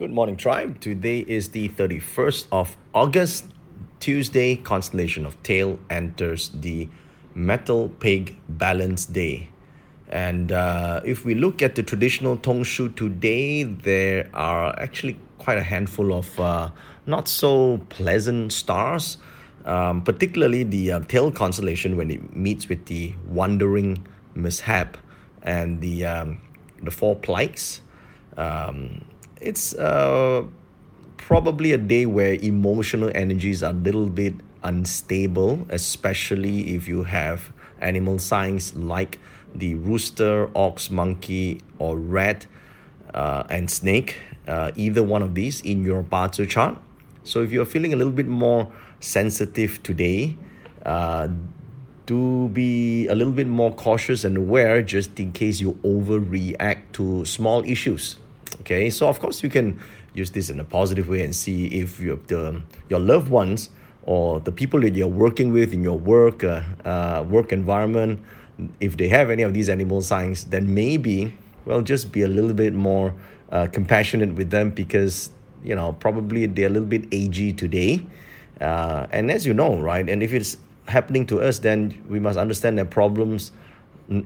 Good morning, tribe. Today is the 31st of August, Tuesday, constellation of Tail enters the Metal Pig Balance Day. And uh, if we look at the traditional Tongshu today, there are actually quite a handful of uh, not so pleasant stars, um, particularly the uh, Tail constellation when it meets with the Wandering Mishap and the, um, the Four Plagues. Um, it's uh, probably a day where emotional energies are a little bit unstable, especially if you have animal signs like the rooster, ox, monkey, or rat uh, and snake, uh, either one of these in your Bazi chart. So if you're feeling a little bit more sensitive today, uh, do be a little bit more cautious and aware just in case you overreact to small issues. Okay, so of course you can use this in a positive way and see if your the your loved ones or the people that you're working with in your work uh, uh, work environment, if they have any of these animal signs, then maybe well just be a little bit more uh, compassionate with them because you know probably they're a little bit agey today, uh, and as you know, right, and if it's happening to us, then we must understand that problems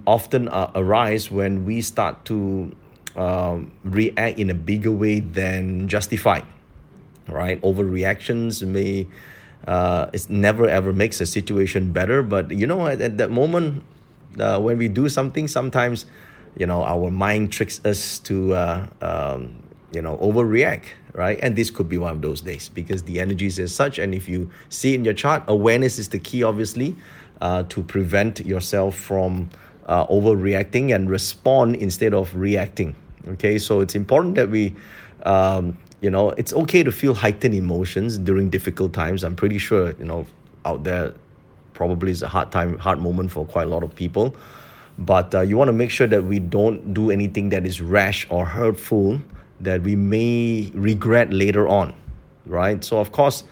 often uh, arise when we start to um, react in a bigger way than justified right? Overreactions may uh, it never ever makes a situation better but you know at, at that moment uh, when we do something sometimes you know our mind tricks us to uh, um, you know overreact right? And this could be one of those days because the energy is such. And if you see in your chart awareness is the key obviously uh, to prevent yourself from uh, overreacting and respond instead of reacting okay so it's important that we um, you know it's okay to feel heightened emotions during difficult times. I'm pretty sure you know out there probably is a hard time hard moment for quite a lot of people. But uh, you want to make sure that we don't do anything that is rash or hurtful that we may regret later on right? So of course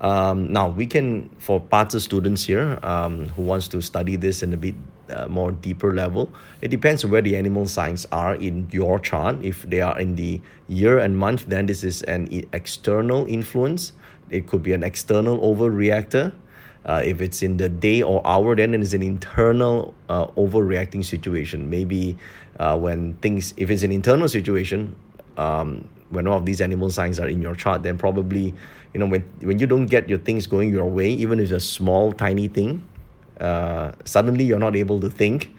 um, now we can for parts of students here um, who wants to study this in a bit uh, more deeper level. It depends where the animal signs are in your chart. If they are in the year and month, then this is an external influence. It could be an external overreactor. Uh, if it's in the day or hour, then it is an internal uh, overreacting situation. Maybe uh, when things, if it's an internal situation, um, when all of these animal signs are in your chart, then probably, you know, when, when you don't get your things going your way, even if it's a small, tiny thing, uh, suddenly you're not able to think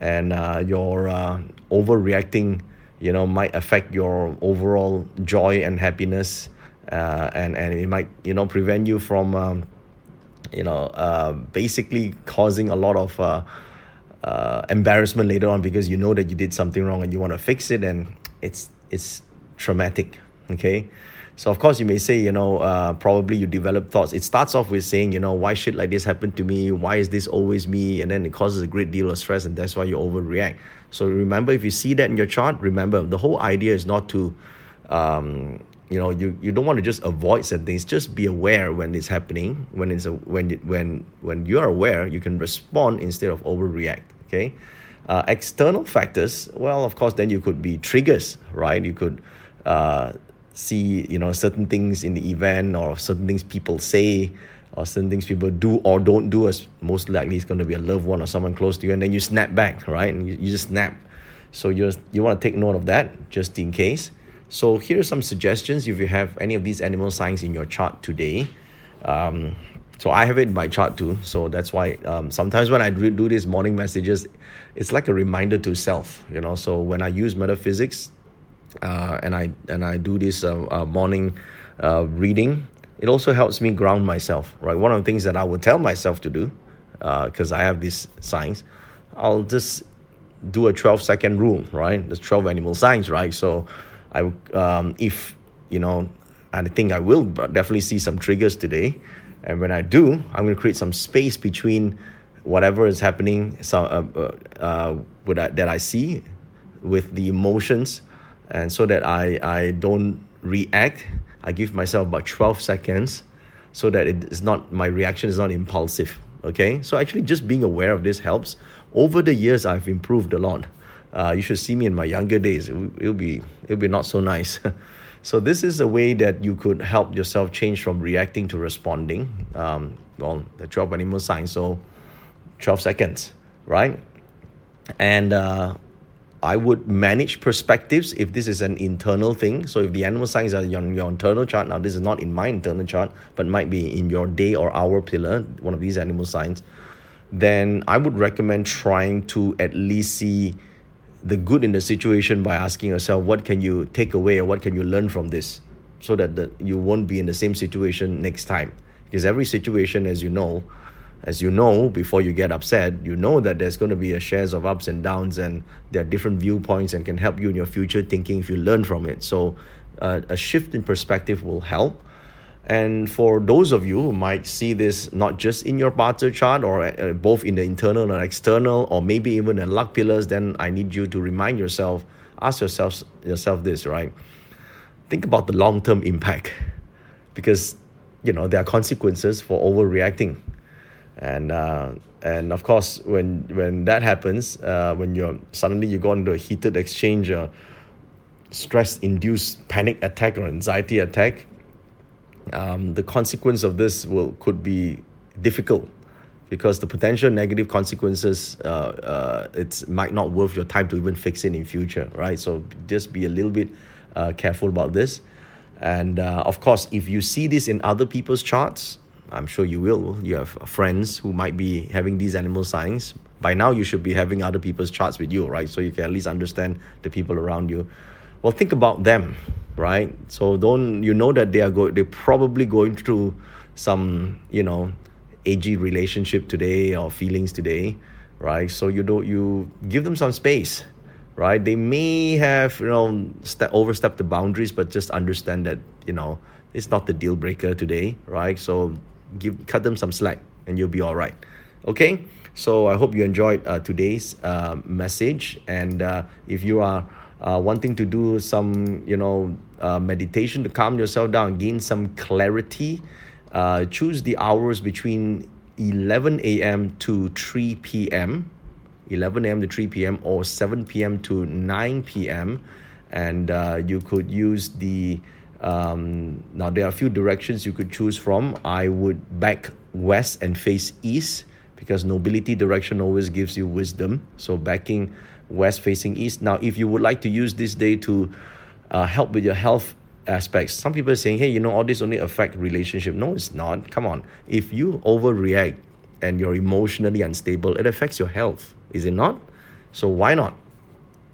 and uh, you're uh, overreacting you know might affect your overall joy and happiness uh, and and it might you know prevent you from um, you know uh, basically causing a lot of uh, uh, embarrassment later on because you know that you did something wrong and you want to fix it and it's it's traumatic okay so of course you may say, you know, uh, probably you develop thoughts. It starts off with saying, you know, why should like this happen to me? Why is this always me? And then it causes a great deal of stress, and that's why you overreact. So remember, if you see that in your chart, remember the whole idea is not to, um, you know, you, you don't want to just avoid certain things. Just be aware when it's happening. When it's a, when when when you are aware, you can respond instead of overreact. Okay. Uh, external factors, well, of course, then you could be triggers, right? You could uh, see you know certain things in the event or certain things people say or certain things people do or don't do as most likely it's going to be a loved one or someone close to you and then you snap back right? And you, you just snap. So you you want to take note of that just in case. So here are some suggestions if you have any of these animal signs in your chart today. Um, so I have it in my chart too. So that's why um, sometimes when I do these morning messages it's like a reminder to self you know? So when I use metaphysics and I and I do this uh, uh, morning uh, reading, it also helps me ground myself. Right, one of the things that I would tell myself to do, because uh, I have these signs, I'll just do a 12 second rule. Right, there's 12 animal signs. Right, so I um, if you know, I think I will definitely see some triggers today, and when I do, I'm going to create some space between whatever is happening so, uh, uh, uh, that I see with the emotions and so that I, I don't react i give myself about 12 seconds so that it is not my reaction is not impulsive okay? So actually just being aware of this helps. Over the years i've improved a lot. Uh, you should see me in my younger days. It, will be it'll be not so nice. So this is a way that you could help yourself change from reacting to responding. Um, well, the 12 animal signs, so 12 seconds, right? And uh, I would manage perspectives if this is an internal thing. So if the animal signs are on your internal chart, now this is not in my internal chart, but might be in your day or hour pillar, one of these animal signs, then I would recommend trying to at least see the good in the situation by asking yourself, what can you take away or what can you learn from this so that the, you won't be in the same situation next time. Because every situation, as you know, as you know before you get upset you know that there's going to be a shares of ups and downs and there are different viewpoints and can help you in your future thinking if you learn from it. So uh, a shift in perspective will help. And for those of you who might see this not just in your Bazi chart or uh, both in the internal and external or maybe even in luck pillars then i need you to remind yourself ask yourself yourself this right? Think about the long term impact. Because you know there are consequences for overreacting and uh, and of course when when that happens uh, when you're suddenly you go into a heated exchange uh, stress induced panic attack or anxiety attack um, the consequence of this will could be difficult because the potential negative consequences uh, uh, it's might not worth your time to even fix it in future right? So just be a little bit careful about this. And of course if you see this in other people's charts I'm sure you will. You have friends who might be having these animal signs. By now, you should be having other people's charts with you, right? So you can at least understand the people around you. Well, think about them, right? So don't you know that they are go they're probably going through some you know agey relationship today or feelings today, right? So you don't you give them some space, right? They may have you know step overstepped the boundaries, but just understand that you know it's not the deal breaker today, right? So give cut them some slack and you'll be all right okay? So i hope you enjoyed uh, today's uh, message and uh, if you are uh, wanting to do some you know uh, meditation to calm yourself down gain some clarity uh, choose the hours between 11 a.m to 3 p.m 11 a.m to 3 p.m or 7 p.m to 9 p.m and you could use the um, now there are a few directions you could choose from. I would back west and face east because nobility direction always gives you wisdom. So backing west facing east. Now, if you would like to use this day to uh, help with your health aspects, some people are saying, hey, you know, all this only affect relationship. No, it's not. Come on. If you overreact and you're emotionally unstable, it affects your health. Is it not? So why not?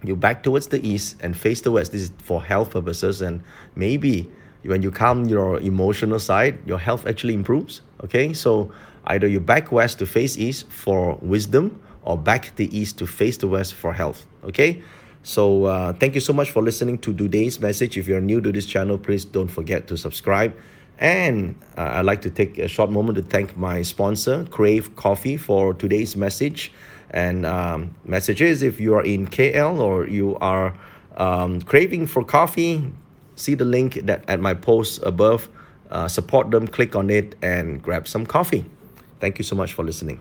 You back towards the east and face the west. This is for health purposes, and maybe when you calm your emotional side, your health actually improves. Okay, so either you back west to face east for wisdom, or back the east to face the west for health. Okay. So uh, thank you so much for listening to today's message. If you're new to this channel, please don't forget to subscribe. And uh, I'd like to take a short moment to thank my sponsor, Crave Coffee, for today's message and um, messages. If you are in KL or you are um, craving for coffee, see the link that at my post above. Uh, support them, click on it, and grab some coffee. Thank you so much for listening.